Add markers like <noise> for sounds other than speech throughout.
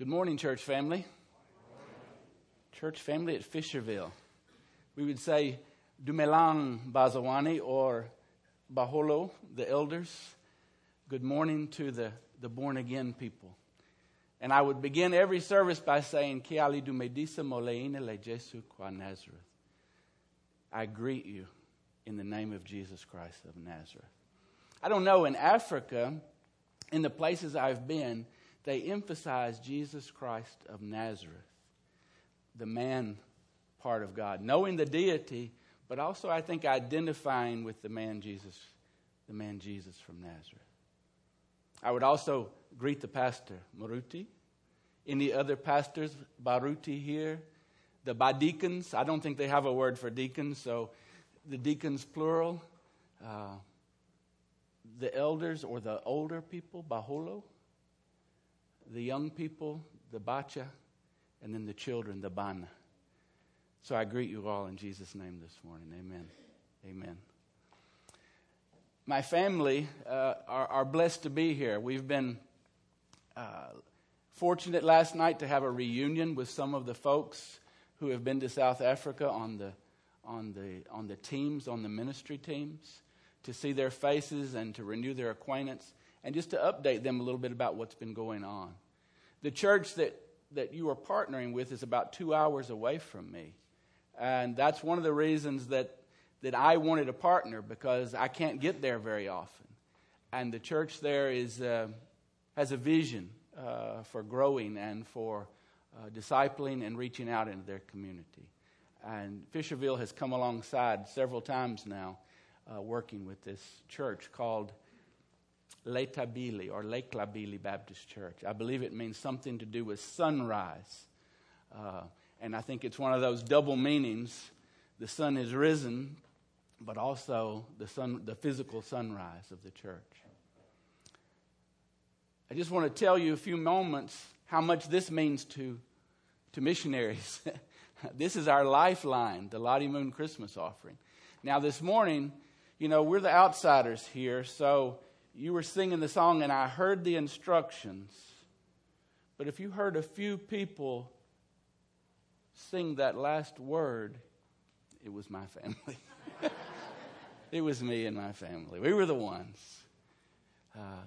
Good morning, church family. Church family at Fisherville. We would say Dumelang Bazawani or Baholo, the elders. Good morning to the, the born again people. And I would begin every service by saying, Kiali Dumedisa Moleine Le Jesu Qua Nazareth. I greet you in the name of Jesus Christ of Nazareth. I don't know, in Africa, in the places I've been, they emphasize Jesus Christ of Nazareth, the man part of God, knowing the deity, but also I think identifying with the man Jesus, the man Jesus from Nazareth. I would also greet the pastor, Maruti, any other pastors, Baruti here, the Badikans. I don't think they have a word for deacons, so the deacons plural, uh, the elders or the older people, Baholo, the young people, the Bacha, and then the children, the Bana. So I greet you all in Jesus' name this morning. Amen. Amen. My family uh, are, are, blessed to be here. We've been uh, fortunate last night to have a reunion with some of the folks who have been to South Africa on the, on the, on the teams, on the ministry teams, to see their faces and to renew their acquaintance and just to update them a little bit about what's been going on. The church that, that you are partnering with is about two hours away from me. And that's one of the reasons that, that I wanted a partner because I can't get there very often. And the church there is, uh, has a vision uh, for growing and for uh, discipling and reaching out into their community. And Fisherville has come alongside several times now uh, working with this church called Letabili or Lake Labili Baptist Church. I believe it means something to do with sunrise. Uh, and I think it's one of those double meanings. The sun has risen, but also the, sun, the physical sunrise of the church. I just want to tell you a few moments how much this means to, to missionaries. <laughs> this is our lifeline, the Lottie Moon Christmas offering. Now, this morning, you know, we're the outsiders here, so you were singing the song and I heard the instructions. But if you heard a few people sing that last word, it was my family. <laughs> it was me and my family. We were the ones. Uh,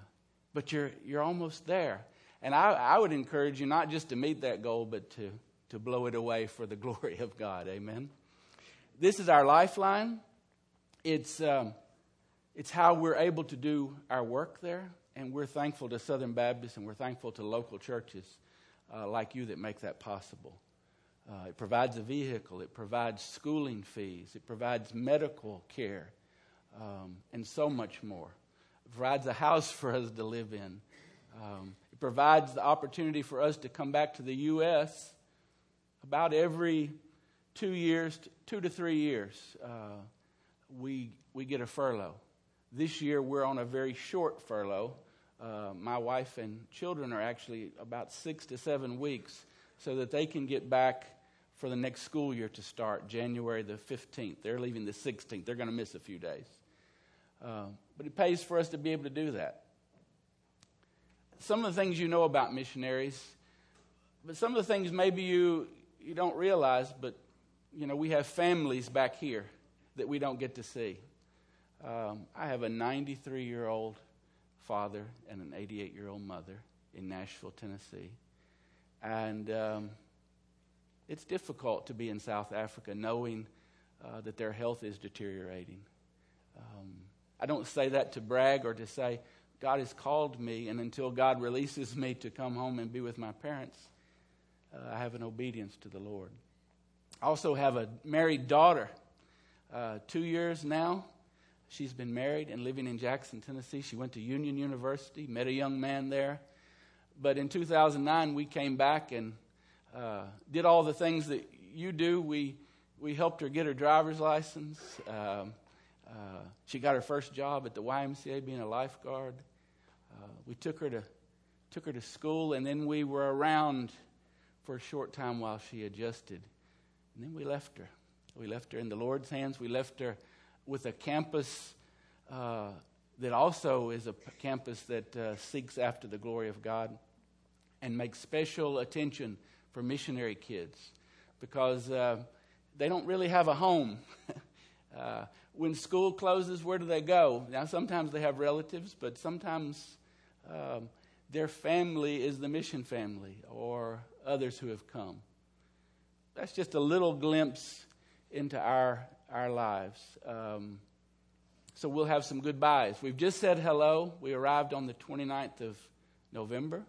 but you're, you're almost there. And I, I would encourage you not just to meet that goal, but to, to blow it away for the <laughs> glory of God. Amen. This is our lifeline. It's. Um, it's how we're able to do our work there. And we're thankful to Southern Baptists and we're thankful to local churches uh, like you that make that possible. Uh, it provides a vehicle, it provides schooling fees, it provides medical care, um, and so much more. It provides a house for us to live in. Um, it provides the opportunity for us to come back to the U.S. about every two years, two to three years. Uh, we, we get a furlough. This year, we're on a very short furlough. Uh, my wife and children are actually about six to seven weeks so that they can get back for the next school year to start January the 15th. They're leaving the 16th. They're going to miss a few days. Uh, but it pays for us to be able to do that. Some of the things you know about missionaries, but some of the things maybe you, you don't realize, but you know, we have families back here that we don't get to see. Um, I have a 93 year old father and an 88 year old mother in Nashville, Tennessee. And um, it's difficult to be in South Africa knowing uh, that their health is deteriorating. Um, I don't say that to brag or to say, God has called me, and until God releases me to come home and be with my parents, uh, I have an obedience to the Lord. I also have a married daughter, uh, two years now. She's been married and living in Jackson, Tennessee. She went to Union University, met a young man there. But in 2009, we came back and uh, did all the things that you do. We, we helped her get her driver's license. Um, uh, she got her first job at the YMCA being a lifeguard. Uh, we took her, to, took her to school, and then we were around for a short time while she adjusted. And then we left her. We left her in the Lord's hands. We left her with a campus uh, that also is a campus that uh, seeks after the glory of God. and make special attention for missionary kids because uh, they don't really have a home. <laughs> uh, when school closes, where do they go? Now, sometimes they have relatives, but sometimes um, their family is the mission family or others who have come. That's just a little glimpse into our, our lives. Um, so we'll have some goodbyes. We've just said hello. We arrived on the 29th of November.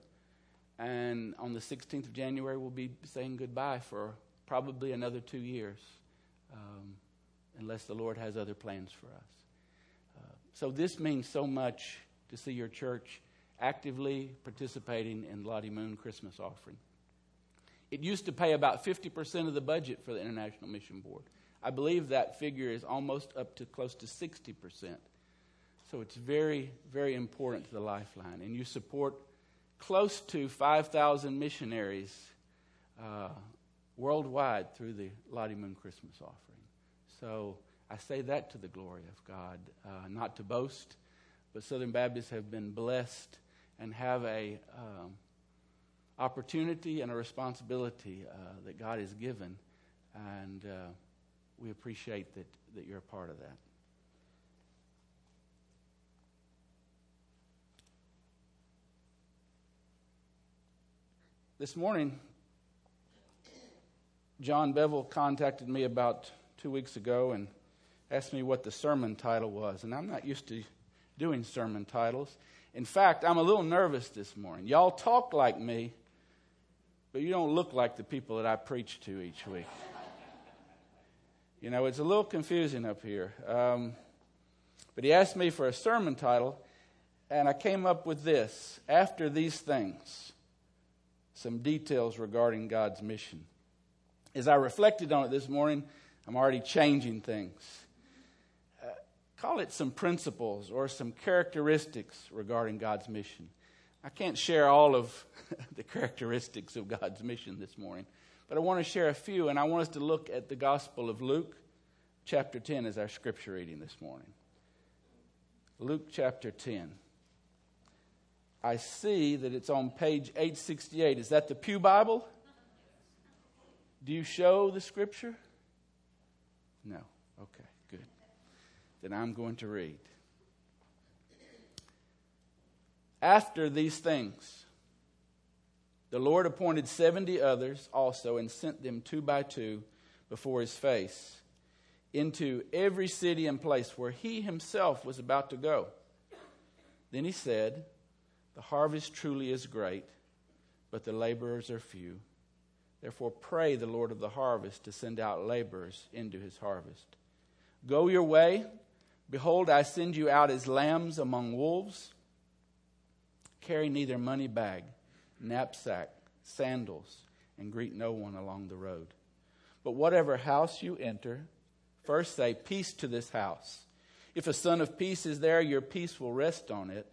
And on the 16th of January, we'll be saying goodbye for probably another two years, um, unless the Lord has other plans for us. Uh, so this means so much to see your church actively participating in Lottie Moon Christmas offering. It used to pay about 50% of the budget for the International Mission Board. I believe that figure is almost up to close to 60%. So it's very, very important to the Lifeline. And you support close to 5,000 missionaries uh, worldwide through the Lottie Moon Christmas offering. So I say that to the glory of God, uh, not to boast, but Southern Baptists have been blessed and have a um, opportunity and a responsibility uh, that God has given, and uh, we appreciate that, that you're a part of that. This morning, John Bevel contacted me about two weeks ago and asked me what the sermon title was. And I'm not used to doing sermon titles. In fact, I'm a little nervous this morning. Y'all talk like me, but you don't look like the people that I preach to each week. You know, it's a little confusing up here. Um, but he asked me for a sermon title, and I came up with this After These Things some details regarding God's mission. As I reflected on it this morning, I'm already changing things. Uh, call it some principles or some characteristics regarding God's mission. I can't share all of <laughs> the characteristics of God's mission this morning, but I want to share a few, and I want us to look at the Gospel of Luke, chapter 10, as our scripture reading this morning. Luke chapter 10. I see that it's on page 868. Is that the Pew Bible? Do you show the scripture? No. Okay, good. Then I'm going to read. After these things, the Lord appointed 70 others also and sent them two by two before his face into every city and place where he himself was about to go. Then he said, the harvest truly is great, but the laborers are few. Therefore, pray the Lord of the harvest to send out laborers into his harvest. Go your way. Behold, I send you out as lambs among wolves. Carry neither money bag, knapsack, sandals, and greet no one along the road. But whatever house you enter, first say, Peace to this house. If a son of peace is there, your peace will rest on it.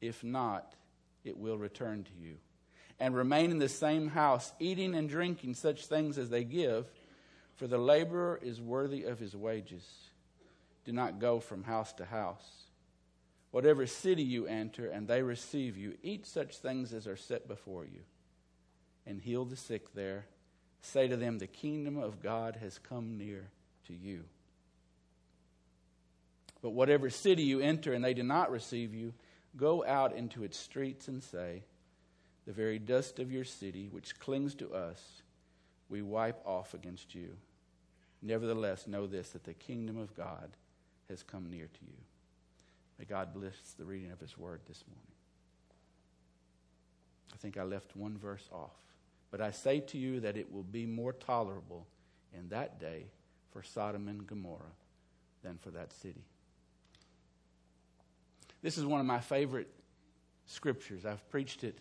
If not, it will return to you. And remain in the same house, eating and drinking such things as they give, for the laborer is worthy of his wages. Do not go from house to house. Whatever city you enter and they receive you, eat such things as are set before you, and heal the sick there. Say to them, The kingdom of God has come near to you. But whatever city you enter and they do not receive you, Go out into its streets and say, The very dust of your city, which clings to us, we wipe off against you. Nevertheless, know this that the kingdom of God has come near to you. May God bless the reading of his word this morning. I think I left one verse off. But I say to you that it will be more tolerable in that day for Sodom and Gomorrah than for that city. This is one of my favorite scriptures. I've preached it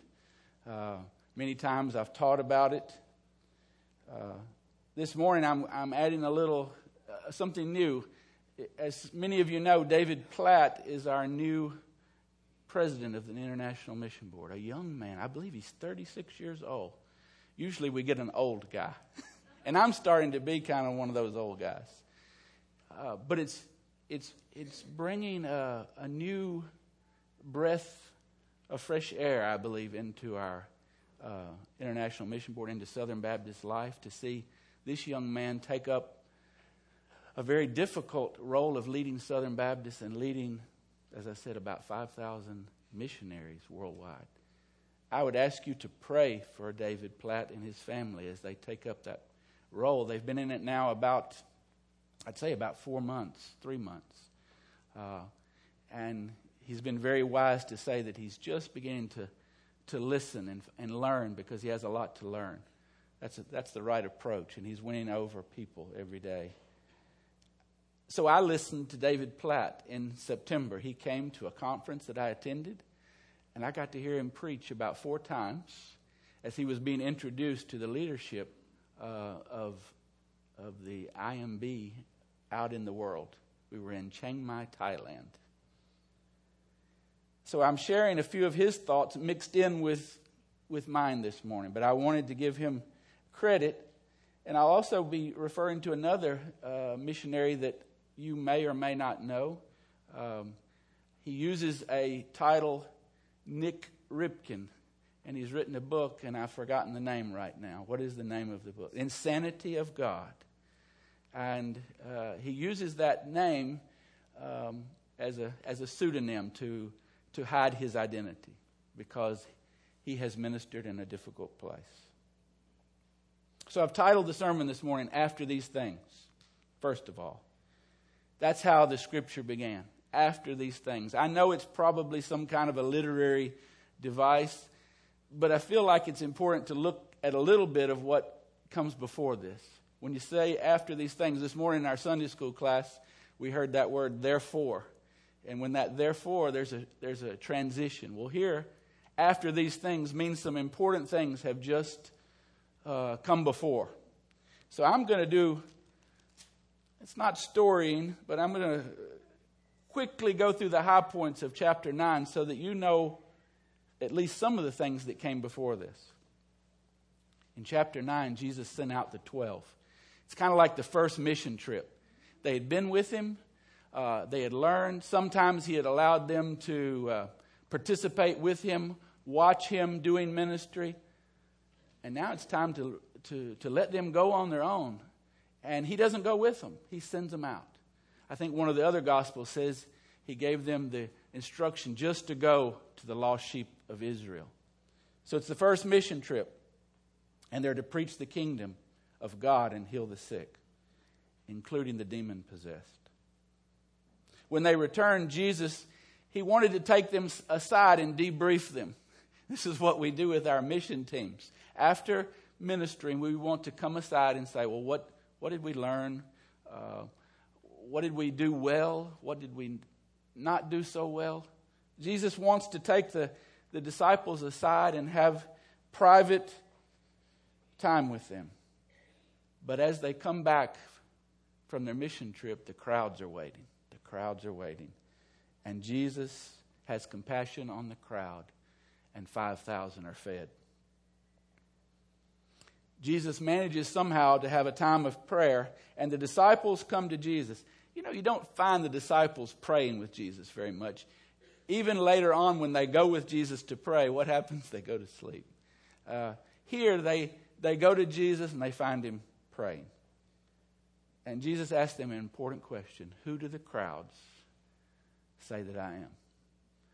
uh, many times, I've taught about it. Uh, this morning, I'm, I'm adding a little uh, something new. As many of you know, David Platt is our new president of the International Mission Board, a young man. I believe he's 36 years old. Usually we get an old guy. <laughs> and I'm starting to be kind of one of those old guys. Uh, but it's, it's, it's bringing a, a new breath of fresh air, I believe, into our uh, International Mission Board into Southern Baptist life to see this young man take up a very difficult role of leading Southern Baptists and leading, as I said, about 5,000 missionaries worldwide. I would ask you to pray for David Platt and his family as they take up that role. They've been in it now about, I'd say, about four months, three months. Uh, and he's been very wise to say that he's just beginning to, to listen and, and learn because he has a lot to learn. That's, a, that's the right approach, and he's winning over people every day. So I listened to David Platt in September. He came to a conference that I attended, and I got to hear him preach about four times as he was being introduced to the leadership uh, of, of the IMB out in the world. We were in Chiang Mai, Thailand. So I'm sharing a few of his thoughts mixed in with, with mine this morning, but I wanted to give him credit. And I'll also be referring to another uh, missionary that you may or may not know. Um, he uses a title, Nik Ripken, and he's written a book, and I've forgotten the name right now. What is the name of the book? Insanity of God. And uh, he uses that name um, as, a, as a pseudonym to, to hide his identity because he has ministered in a difficult place. So I've titled the sermon this morning, After These Things, first of all. That's how the scripture began. After these things. I know it's probably some kind of a literary device, but I feel like it's important to look at a little bit of what comes before this. When you say after these things, this morning in our Sunday school class, we heard that word therefore. And when that therefore, there's a, there's a transition. Well, here, after these things means some important things have just uh, come before. So I'm going to do, it's not storying, but I'm going to quickly go through the high points of chapter 9 so that you know at least some of the things that came before this. In chapter 9, Jesus sent out the 12. It's kind of like the first mission trip. They had been with him, uh, they had learned. Sometimes he had allowed them to uh, participate with him, watch him doing ministry. And now it's time to, to, to let them go on their own. And he doesn't go with them, he sends them out. I think one of the other gospels says he gave them the instruction just to go to the lost sheep of Israel. So it's the first mission trip. And they're to preach the kingdom of God and heal the sick, including the demon possessed. When they returned, Jesus, he wanted to take them aside and debrief them. <laughs> This is what we do with our mission teams. After ministering, we want to come aside and say, well, what, what did we learn? Uh, what did we do well? What did we not do so well? Jesus wants to take the, the disciples aside and have private time with them. But as they come back from their mission trip, the crowds are waiting. The crowds are waiting. And Jesus has compassion on the crowd, and 5,000 are fed. Jesus manages somehow to have a time of prayer, and the disciples come to Jesus. You know, you don't find the disciples praying with Jesus very much. Even later on, when they go with Jesus to pray, what happens? <laughs> They go to sleep. Uh, here, they, they go to Jesus and they find him praying. And Jesus asked them an important question Who do the crowds say that I am?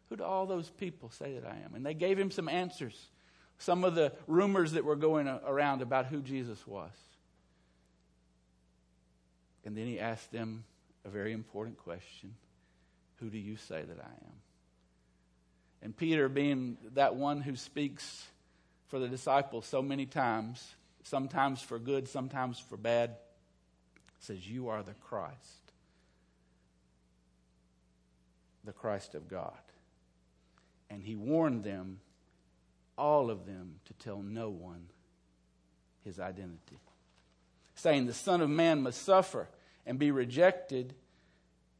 Who do all those people say that I am? And they gave him some answers some of the rumors that were going around about who Jesus was. And then he asked them a very important question Who do you say that I am? And Peter, being that one who speaks for the disciples so many times, sometimes for good, sometimes for bad, says, You are the Christ, the Christ of God. And he warned them all of them to tell no one his identity, saying, The Son of Man must suffer and be rejected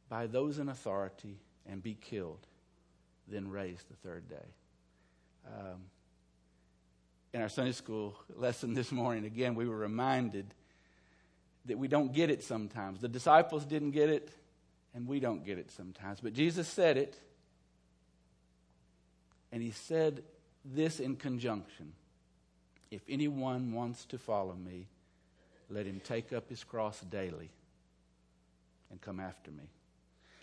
by those in authority and be killed, then raised the third day. Um, in our Sunday school <laughs> lesson this morning, again, we were reminded that we don't get it sometimes. The disciples didn't get it, and we don't get it sometimes. But Jesus said it, and he said this in conjunction If anyone wants to follow me, let him take up his cross daily and come after me.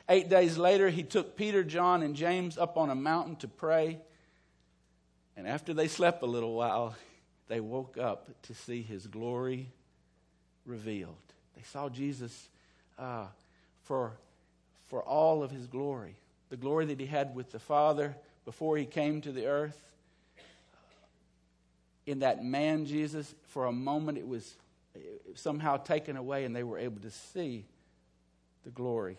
Eight days later, he took Peter, John, and James up on a mountain to pray. And after they slept a little while, they woke up to see his glory revealed. They saw Jesus uh, for, for all of his glory the glory that he had with the Father before he came to the earth. In that man, Jesus, for a moment it was somehow taken away, and they were able to see the glory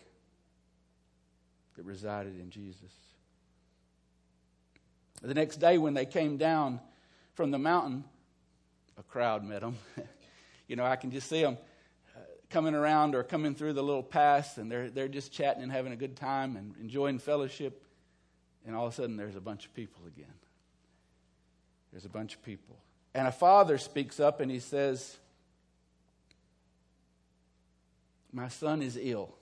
that resided in Jesus. The next day, when they came down from the mountain, a crowd met them. <laughs> you know, I can just see them uh, coming around or coming through the little pass, and they're, they're just chatting and having a good time and enjoying fellowship. And all of a sudden, there's a bunch of people again. There's a bunch of people. And a father speaks up and he says, My son is ill.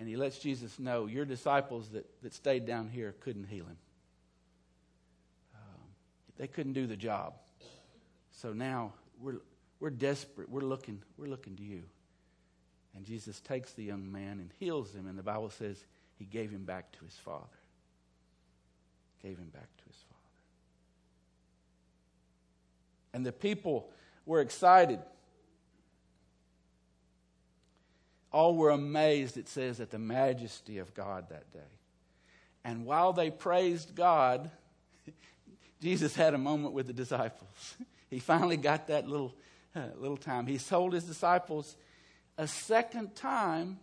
And he lets Jesus know, Your disciples that, that stayed down here couldn't heal him. Um, they couldn't do the job. So now we're, we're desperate. We're looking, we're looking to you. And Jesus takes the young man and heals him. And the Bible says he gave him back to his father. Gave him back to his father. And the people were excited. All were amazed, it says, at the majesty of God that day. And while they praised God, <laughs> Jesus had a moment with the disciples. <laughs> He finally got that little, uh, little time. He told his disciples a second time,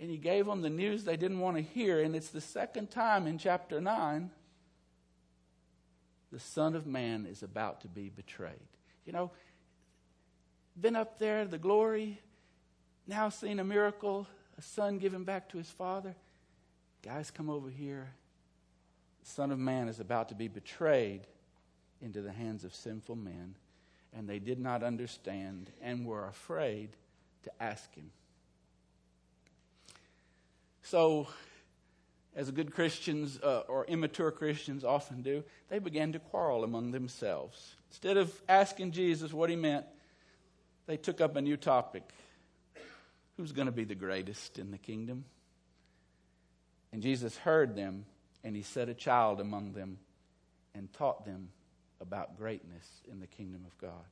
and he gave them the news they didn't want to hear. And it's the second time in chapter 9 the Son of Man is about to be betrayed. You know, been up there, the glory, now seen a miracle, a son given back to his father. Guys, come over here. The Son of Man is about to be betrayed into the hands of sinful men, and they did not understand and were afraid to ask him. So, as good Christians uh, or immature Christians often do, they began to quarrel among themselves. Instead of asking Jesus what he meant, they took up a new topic Who's going to be the greatest in the kingdom? And Jesus heard them, and he set a child among them and taught them about greatness in the kingdom of God.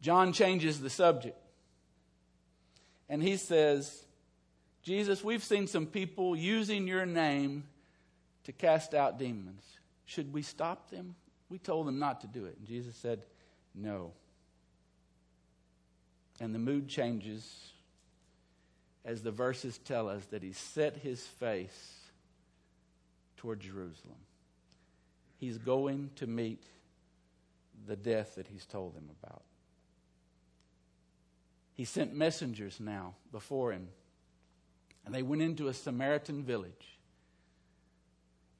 John changes the subject. And he says, Jesus, we've seen some people using your name to cast out demons. Should we stop them? We told them not to do it. And Jesus said, No. And the mood changes as the verses tell us that he set his face toward Jerusalem. He's going to meet the death that he's told them about. He sent messengers now before him, and they went into a Samaritan village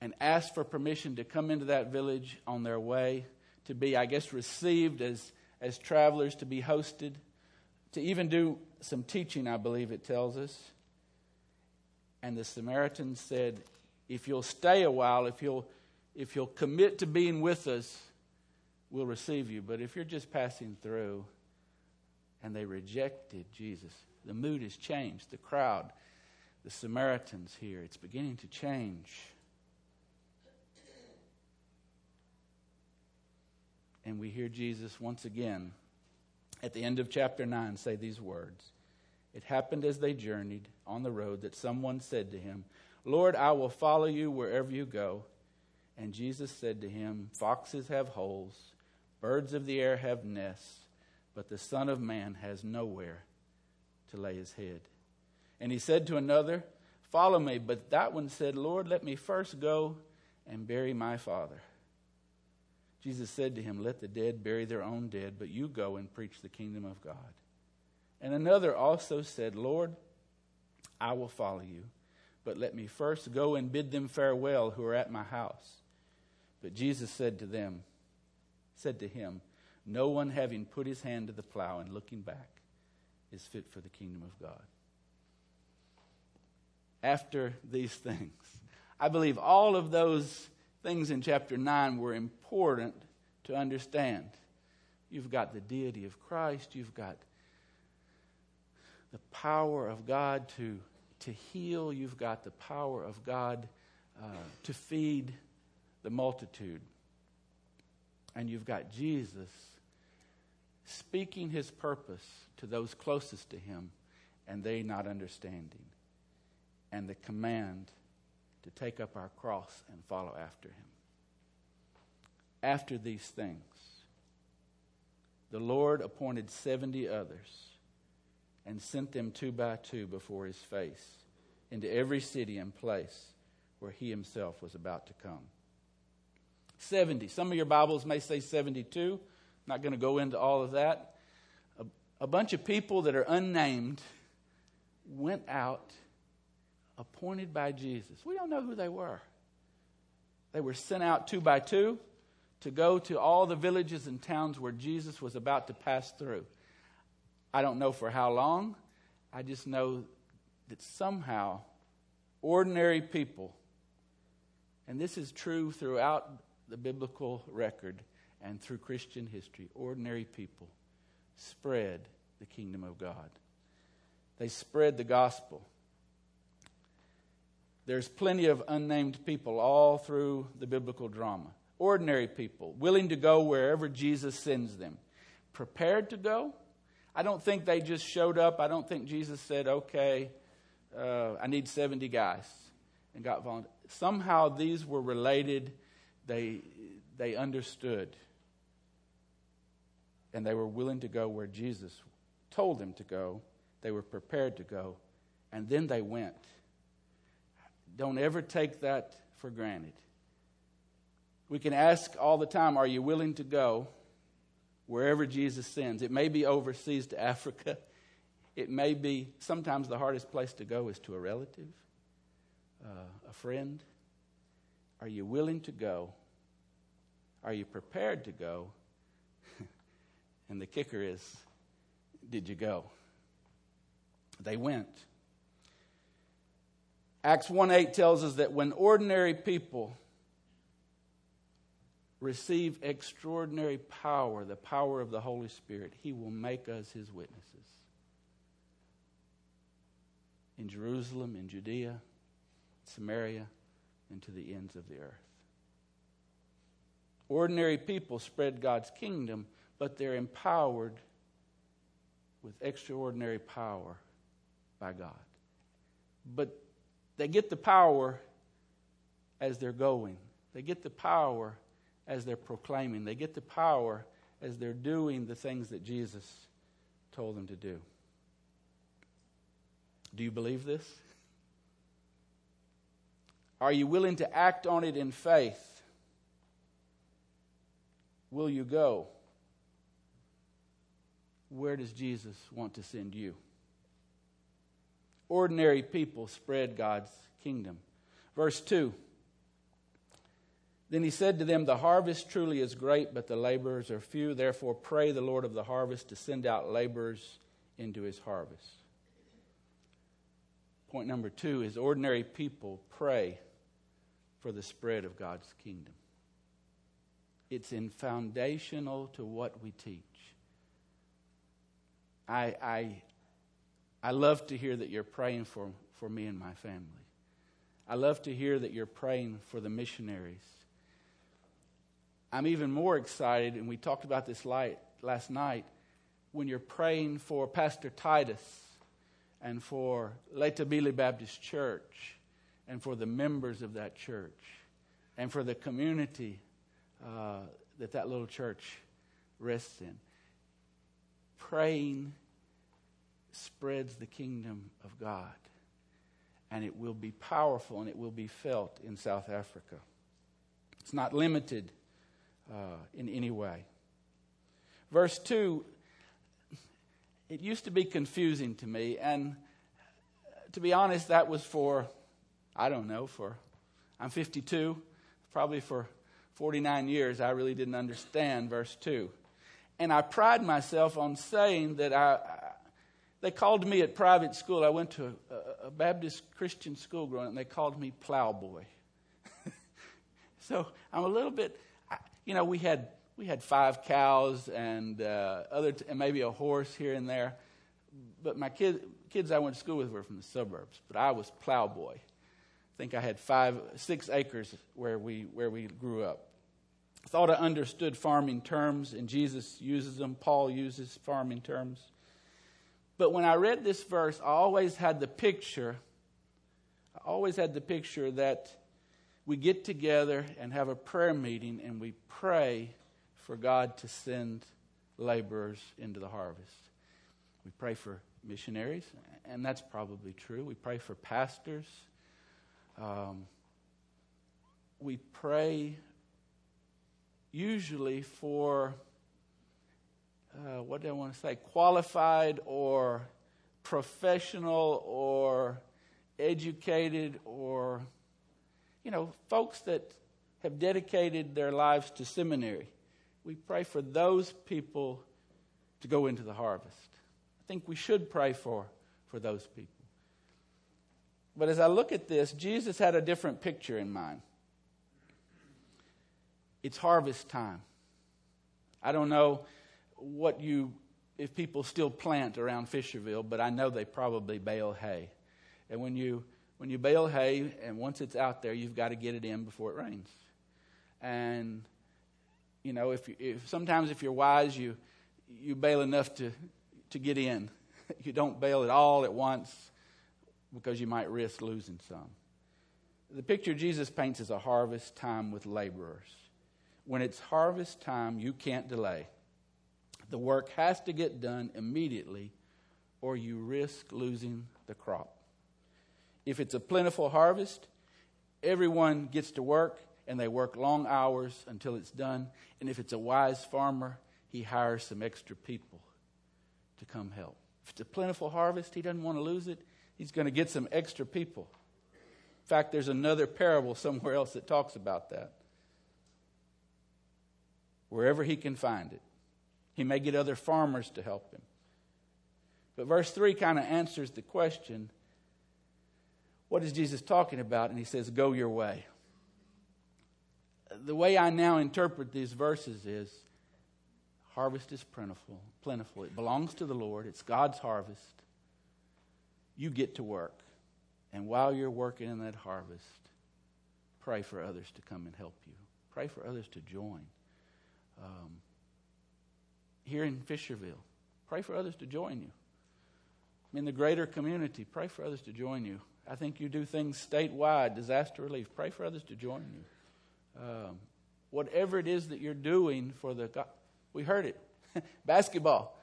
and asked for permission to come into that village on their way to be, I guess, received as, as travelers, to be hosted to even do some teaching, I believe it tells us. And the Samaritan said, If you'll stay a while, if you'll, if you'll commit to being with us, we'll receive you. But if you're just passing through, and they rejected Jesus, the mood has changed. The crowd, the Samaritans here, it's beginning to change. And we hear Jesus once again at the end of chapter 9 say these words It happened as they journeyed on the road that someone said to him, Lord, I will follow you wherever you go. And Jesus said to him, Foxes have holes, birds of the air have nests, but the Son of Man has nowhere to lay his head. And he said to another, Follow me. But that one said, Lord, let me first go and bury my father. Jesus said to him, Let the dead bury their own dead, but you go and preach the kingdom of God. And another also said, Lord, I will follow you, but let me first go and bid them farewell who are at my house. But Jesus said to them, said to him, No one having put his hand to the plow and looking back is fit for the kingdom of God. After these things, I believe all of those things in chapter 9 were important to understand. You've got the deity of Christ, you've got the power of God to, to heal, you've got the power of God uh, to feed the multitude. And you've got Jesus speaking his purpose to those closest to him, and they not understanding. And the command to take up our cross and follow after him. After these things, the Lord appointed 70 others and sent them two by two before his face into every city and place where he himself was about to come. 70. Some of your Bibles may say 72. I'm not going to go into all of that. A, a bunch of people that are unnamed went out appointed by Jesus. We don't know who they were. They were sent out two by two to go to all the villages and towns where Jesus was about to pass through. I don't know for how long. I just know that somehow ordinary people, and this is true throughout the biblical record and through Christian history, ordinary people spread the kingdom of God. They spread the gospel. There's plenty of unnamed people all through the biblical drama. Ordinary people, willing to go wherever Jesus sends them. Prepared to go? I don't think they just showed up. I don't think Jesus said, okay, uh, I need 70 guys and got volunteered. Somehow these were related. They, they understood. And they were willing to go where Jesus told them to go. They were prepared to go. And then they went. Don't ever take that for granted. We can ask all the time, Are you willing to go wherever Jesus sends? It may be overseas to <laughs> Africa. It may be, sometimes the hardest place to go is to a relative, uh, a friend. Are you willing to go? Are you prepared to go? <laughs> and the kicker is, did you go? They went. Acts 1 8 tells us that when ordinary people receive extraordinary power, the power of the Holy Spirit, He will make us His witnesses. In Jerusalem, in Judea, Samaria, and to the ends of the earth. Ordinary people spread God's kingdom, but they're empowered with extraordinary power by God. But they get the power as they're going, they get the power as they're proclaiming, they get the power as they're doing the things that Jesus told them to do. Do you believe this? Are you willing to act on it in faith? Will you go? Where does Jesus want to send you? Ordinary people spread God's kingdom. Verse 2 Then he said to them, The harvest truly is great, but the laborers are few. Therefore, pray the Lord of the harvest to send out laborers into his harvest. Point number two is ordinary people pray for the spread of God's kingdom. It's in foundational to what we teach. I, I, I love to hear that you're praying for, for me and my family. I love to hear that you're praying for the missionaries. I'm even more excited, and we talked about this light last night, when you're praying for Pastor Titus and for Letabili Baptist Church and for the members of that church and for the community uh, that that little church rests in. Praying spreads the kingdom of God. And it will be powerful and it will be felt in South Africa. It's not limited uh, in any way. Verse 2, it used to be confusing to me. And to be honest, that was for, I don't know, for, I'm 52, probably for 49 years, I really didn't understand verse 2. And I pride myself on saying that I, they called me at private school. I went to a, a Baptist Christian school growing up, and they called me Plowboy. <laughs> So I'm a little bit, you know, we had we had five cows and uh, other t- and maybe a horse here and there, but my kid, kids I went to school with were from the suburbs. But I was plowboy. I think I had five, six acres where we where we grew up. Thought I understood farming terms, and Jesus uses them. Paul uses farming terms. But when I read this verse, I always had the picture. I always had the picture that we get together and have a prayer meeting and we pray for God to send laborers into the harvest. We pray for missionaries, and that's probably true. We pray for pastors. Um, we pray usually for, uh, what do I want to say, qualified or professional or educated or, you know, folks that have dedicated their lives to seminary. We pray for those people to go into the harvest. I think we should pray for, for those people. But as I look at this, Jesus had a different picture in mind. It's harvest time. I don't know what you, if people still plant around Fisherville, but I know they probably bale hay. And when you, when you bale hay, and once it's out there, you've got to get it in before it rains. And, you know, if, you, if sometimes if you're wise, you, you bale enough to, to get in. <laughs> you don't bale it all at once because you might risk losing some. The picture Jesus paints is a harvest time with laborers when it's harvest time, you can't delay. The work has to get done immediately, or you risk losing the crop. If it's a plentiful harvest, everyone gets to work and they work long hours until it's done. And if it's a wise farmer, he hires some extra people to come help. If it's a plentiful harvest, he doesn't want to lose it. He's going to get some extra people. In fact, there's another parable somewhere else that talks about that wherever he can find it. He may get other farmers to help him. But verse 3 kind of answers the question what is Jesus talking about? And he says, Go your way. The way I now interpret these verses is harvest is plentiful, plentiful. It belongs to the Lord, it's God's harvest. You get to work. And while you're working in that harvest, pray for others to come and help you. Pray for others to join um, here in Fisherville. Pray for others to join you. In the greater community, pray for others to join you. I think you do things statewide, disaster relief. Pray for others to join you. Um, whatever it is that you're doing for the, we heard it, <laughs> basketball.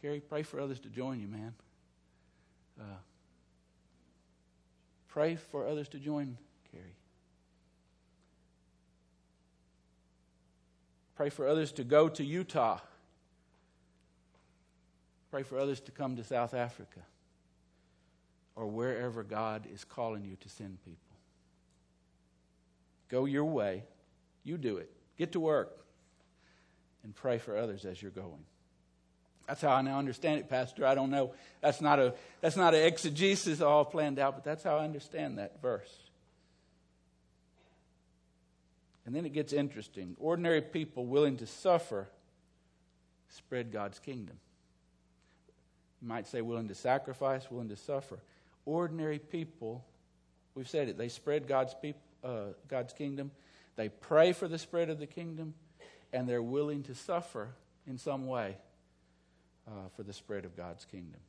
Gary, pray for others to join you, man. Uh, pray for others to join Gary. Pray for others to go to Utah. Pray for others to come to South Africa or wherever God is calling you to send people. Go your way. You do it. Get to work and pray for others as you're going. That's how I now understand it, Pastor. I don't know. That's not a that's not an exegesis all planned out, but that's how I understand that verse. And then it gets interesting. Ordinary people willing to suffer spread God's kingdom. You might say willing to sacrifice, willing to suffer. Ordinary people, we've said it, they spread God's, uh, God's kingdom. They pray for the spread of the kingdom, and they're willing to suffer in some way uh, for the spread of God's kingdom.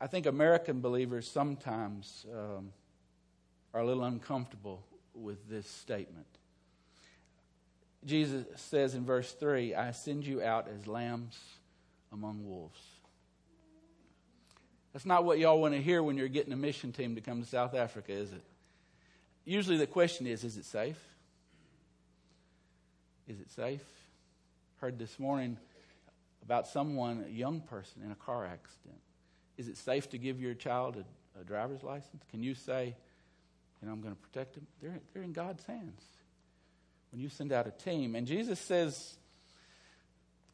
I think American believers sometimes um, are a little uncomfortable with this statement. Jesus says in verse 3 I send you out as lambs among wolves. That's not what y'all want to hear when you're getting a mission team to come to South Africa, is it? Usually the question is is it safe? Is it safe? Heard this morning about someone, a young person, in a car accident. Is it safe to give your child a, a driver's license? Can you say, and I'm going to protect them. They're, they're in God's hands. When you send out a team, and Jesus says,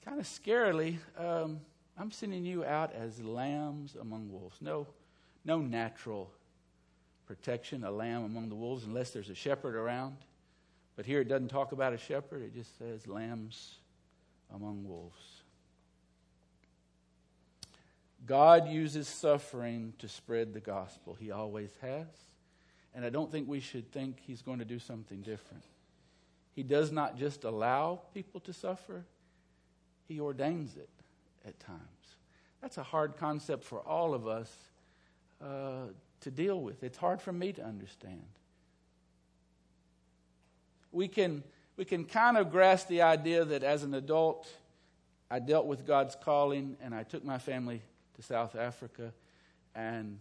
kind of scarily, um, I'm sending you out as lambs among wolves. No, no natural protection, a lamb among the wolves, unless there's a shepherd around. But here it doesn't talk about a shepherd, it just says lambs among wolves. God uses suffering to spread the gospel. He always has. And I don't think we should think He's going to do something different. He does not just allow people to suffer, He ordains it at times. That's a hard concept for all of us uh, to deal with. It's hard for me to understand. We can, we can kind of grasp the idea that as an adult, I dealt with God's calling and I took my family to South Africa. And,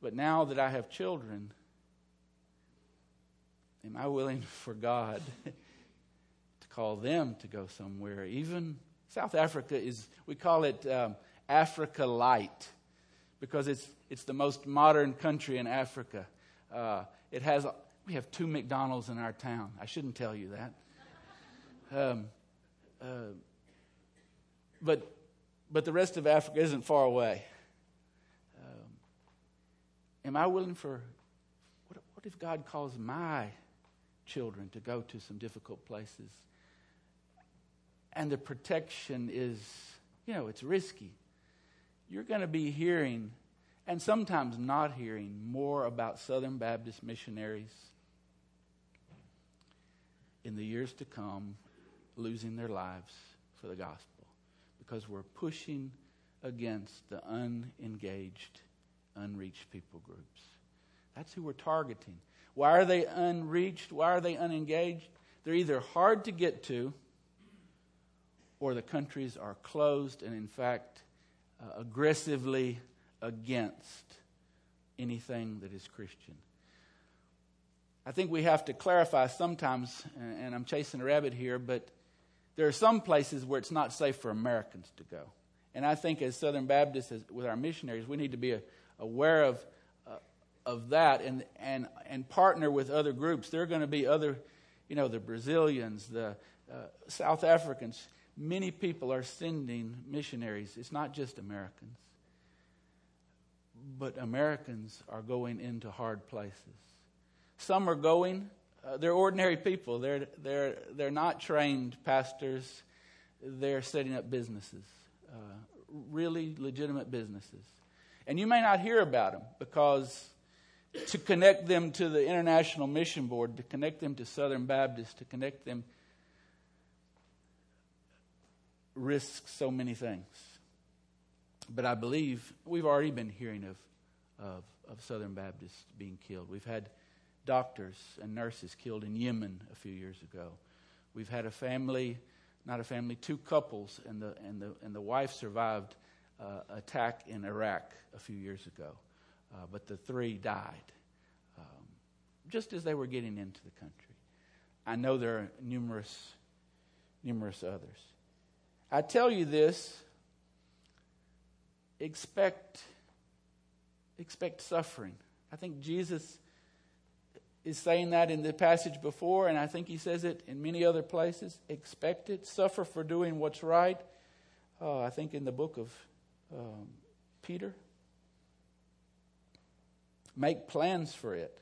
but now that I have children, am I willing <laughs> for God to call them to go somewhere? Even South Africa is, we call it um, Africa Light because it's, it's the most modern country in Africa. Uh, it has, we have two McDonald's in our town. I shouldn't tell you that. Um, uh, but, but the rest of Africa isn't far away. Um, am I willing for, what, what if God calls my children to go to some difficult places? And the protection is, you know, it's risky you're going to be hearing, and sometimes not hearing, more about Southern Baptist missionaries in the years to come losing their lives for the gospel because we're pushing against the unengaged, unreached people groups. That's who we're targeting. Why are they unreached? Why are they unengaged? They're either hard to get to or the countries are closed and, in fact, uh, aggressively against anything that is Christian. I think we have to clarify sometimes, and I'm chasing a rabbit here, but there are some places where it's not safe for Americans to go. And I think as Southern Baptists, as, with our missionaries, we need to be aware of, of that and, and, and partner with other groups. There are going to be other, you know, the Brazilians, the uh, South Africans many people are sending missionaries. It's not just Americans, but Americans are going into hard places. Some are going, uh, they're ordinary people. They're, they're, they're not trained pastors, they're setting up businesses, uh, really legitimate businesses. And you may not hear about them because to connect them to the International Mission Board, to connect them to Southern Baptist, to connect them risks so many things. But I believe we've already been hearing of, of, of Southern Baptists being killed. We've had doctors and nurses killed in Yemen a few years ago. We've had a family, not a family, two couples, and the, and the, and the wife survived uh, attack in Iraq a few years ago. Uh, but the three died um, just as they were getting into the country. I know there are numerous, numerous others. I tell you this expect expect suffering. I think Jesus is saying that in the passage before, and I think he says it in many other places. Expect it, suffer for doing what's right. Uh, I think in the book of um, Peter. Make plans for it.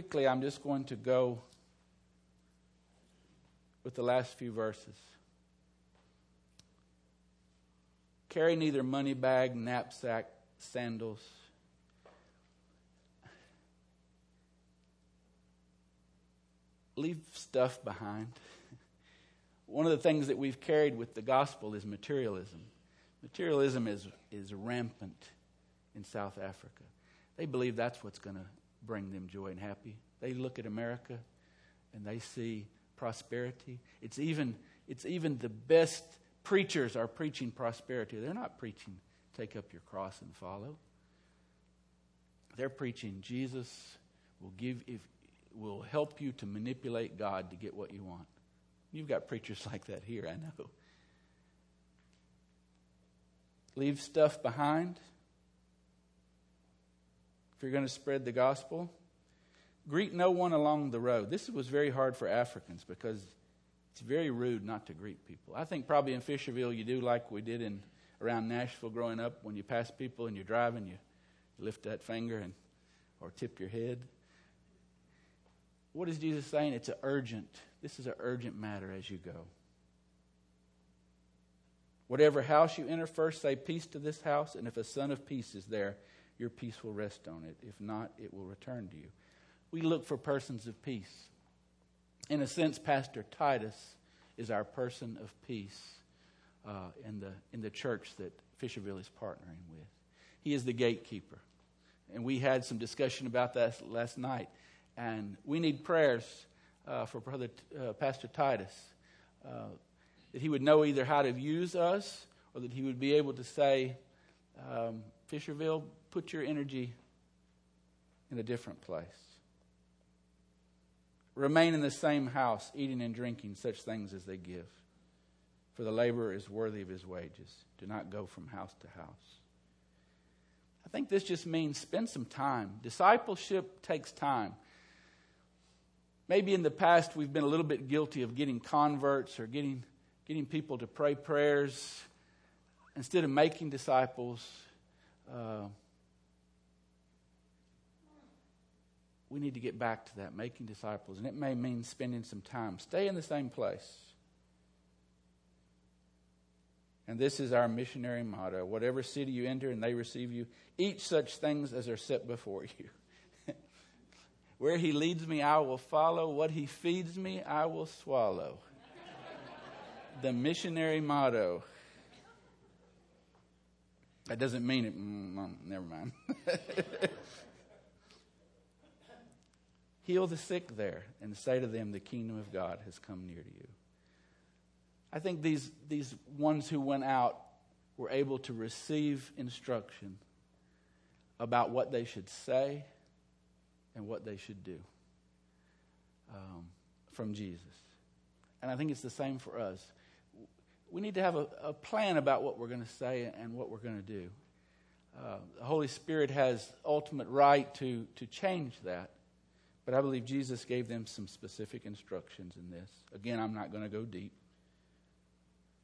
quickly, I'm just going to go with the last few verses. Carry neither money bag, knapsack, sandals. Leave stuff behind. One of the things that we've carried with the gospel is materialism. Materialism is, is rampant in South Africa. They believe that's what's going to bring them joy and happy. They look at America and they see prosperity. It's even, it's even the best preachers are preaching prosperity. They're not preaching take up your cross and follow. They're preaching Jesus will give if will help you to manipulate God to get what you want. You've got preachers <laughs> like that here, I know. Leave stuff behind if you're going to spread the gospel. greet no one along the road. This was very hard for Africans because it's very rude not to greet people. I think probably in Fisherville you do like we did in around Nashville growing up. When you pass people and you're driving, you lift that finger and or tip your head. What is Jesus saying? It's an urgent. This is an urgent matter as you go. Whatever house you enter, first say peace to this house, and if a son of peace is there, your peace will rest on it. If not, it will return to you. We look for persons of peace. In a sense, Pastor Titus is our person of peace uh, in, the, in the church that Fisherville is partnering with. He is the gatekeeper. And we had some discussion about that last night. And we need prayers uh, for Brother uh, Pastor Titus uh, that he would know either how to use us or that he would be able to say, um, Fisherville, put your energy in a different place. Remain in the same house, eating and drinking such things as they give. For the laborer is worthy of his wages. Do not go from house to house. I think this just means spend some time. Discipleship takes time. Maybe in the past we've been a little bit guilty of getting converts or getting, getting people to pray prayers instead of making disciples. Uh, we need to get back to that, making disciples. And it may mean spending some time. Stay in the same place. And this is our missionary motto whatever city you enter and they receive you, eat such things as are set before you. Where he leads me, I will follow. What he feeds me, I will swallow. the missionary motto. That doesn't mean it. Mm, never mind. <laughs> Heal the sick there and say to them, The kingdom of God has come near to you. I think these, these ones who went out were able to receive instruction about what they should say and what they should do um, from Jesus. And I think it's the same for us. We need to have a, a plan about what we're going to say and what we're going to do. Uh, the Holy Spirit has ultimate right to, to change that. But I believe Jesus gave them some specific instructions in this. Again, I'm not going to go deep.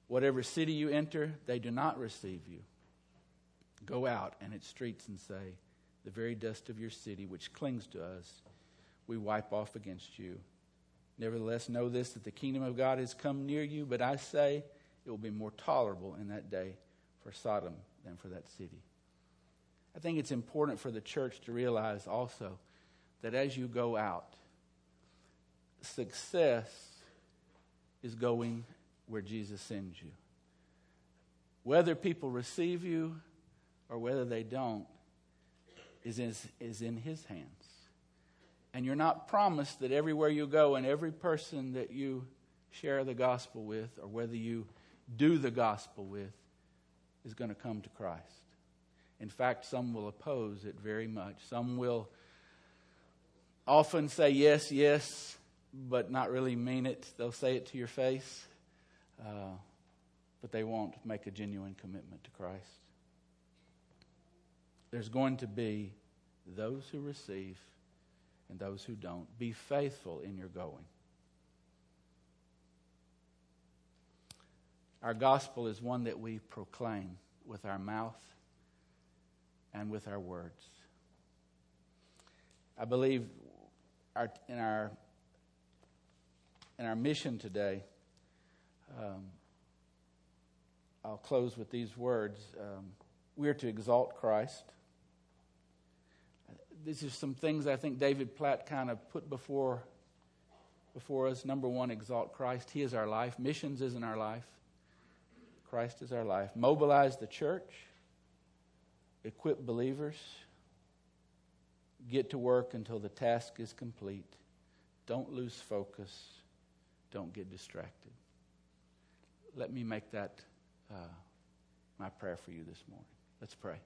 Whatever city you enter, they do not receive you. Go out and its streets and say, The very dust of your city, which clings to us, we wipe off against you. Nevertheless, know this that the kingdom of God has come near you, but I say it will be more tolerable in that day for Sodom than for that city. I think it's important for the church to realize also that as you go out, success is going where Jesus sends you. Whether people receive you or whether they don't is in, is in His hands. And you're not promised that everywhere you go and every person that you share the gospel with or whether you do the gospel with is going to come to Christ. In fact, some will oppose it very much. Some will often say yes, yes, but not really mean it. They'll say it to your face uh, but they won't make a genuine commitment to Christ. There's going to be those who receive and those who don't. Be faithful in your going. Our gospel is one that we proclaim with our mouth and with our words. I believe our, in, our, in our mission today, um, I'll close with these words. Um, we are to exalt Christ. These are some things I think David Platt kind of put before, before us. Number one, exalt Christ. He is our life. Missions isn't our life. Christ is our life. Mobilize the church. Equip believers. Get to work until the task is complete. Don't lose focus. Don't get distracted let me make that uh, my prayer for you this morning. Let's pray.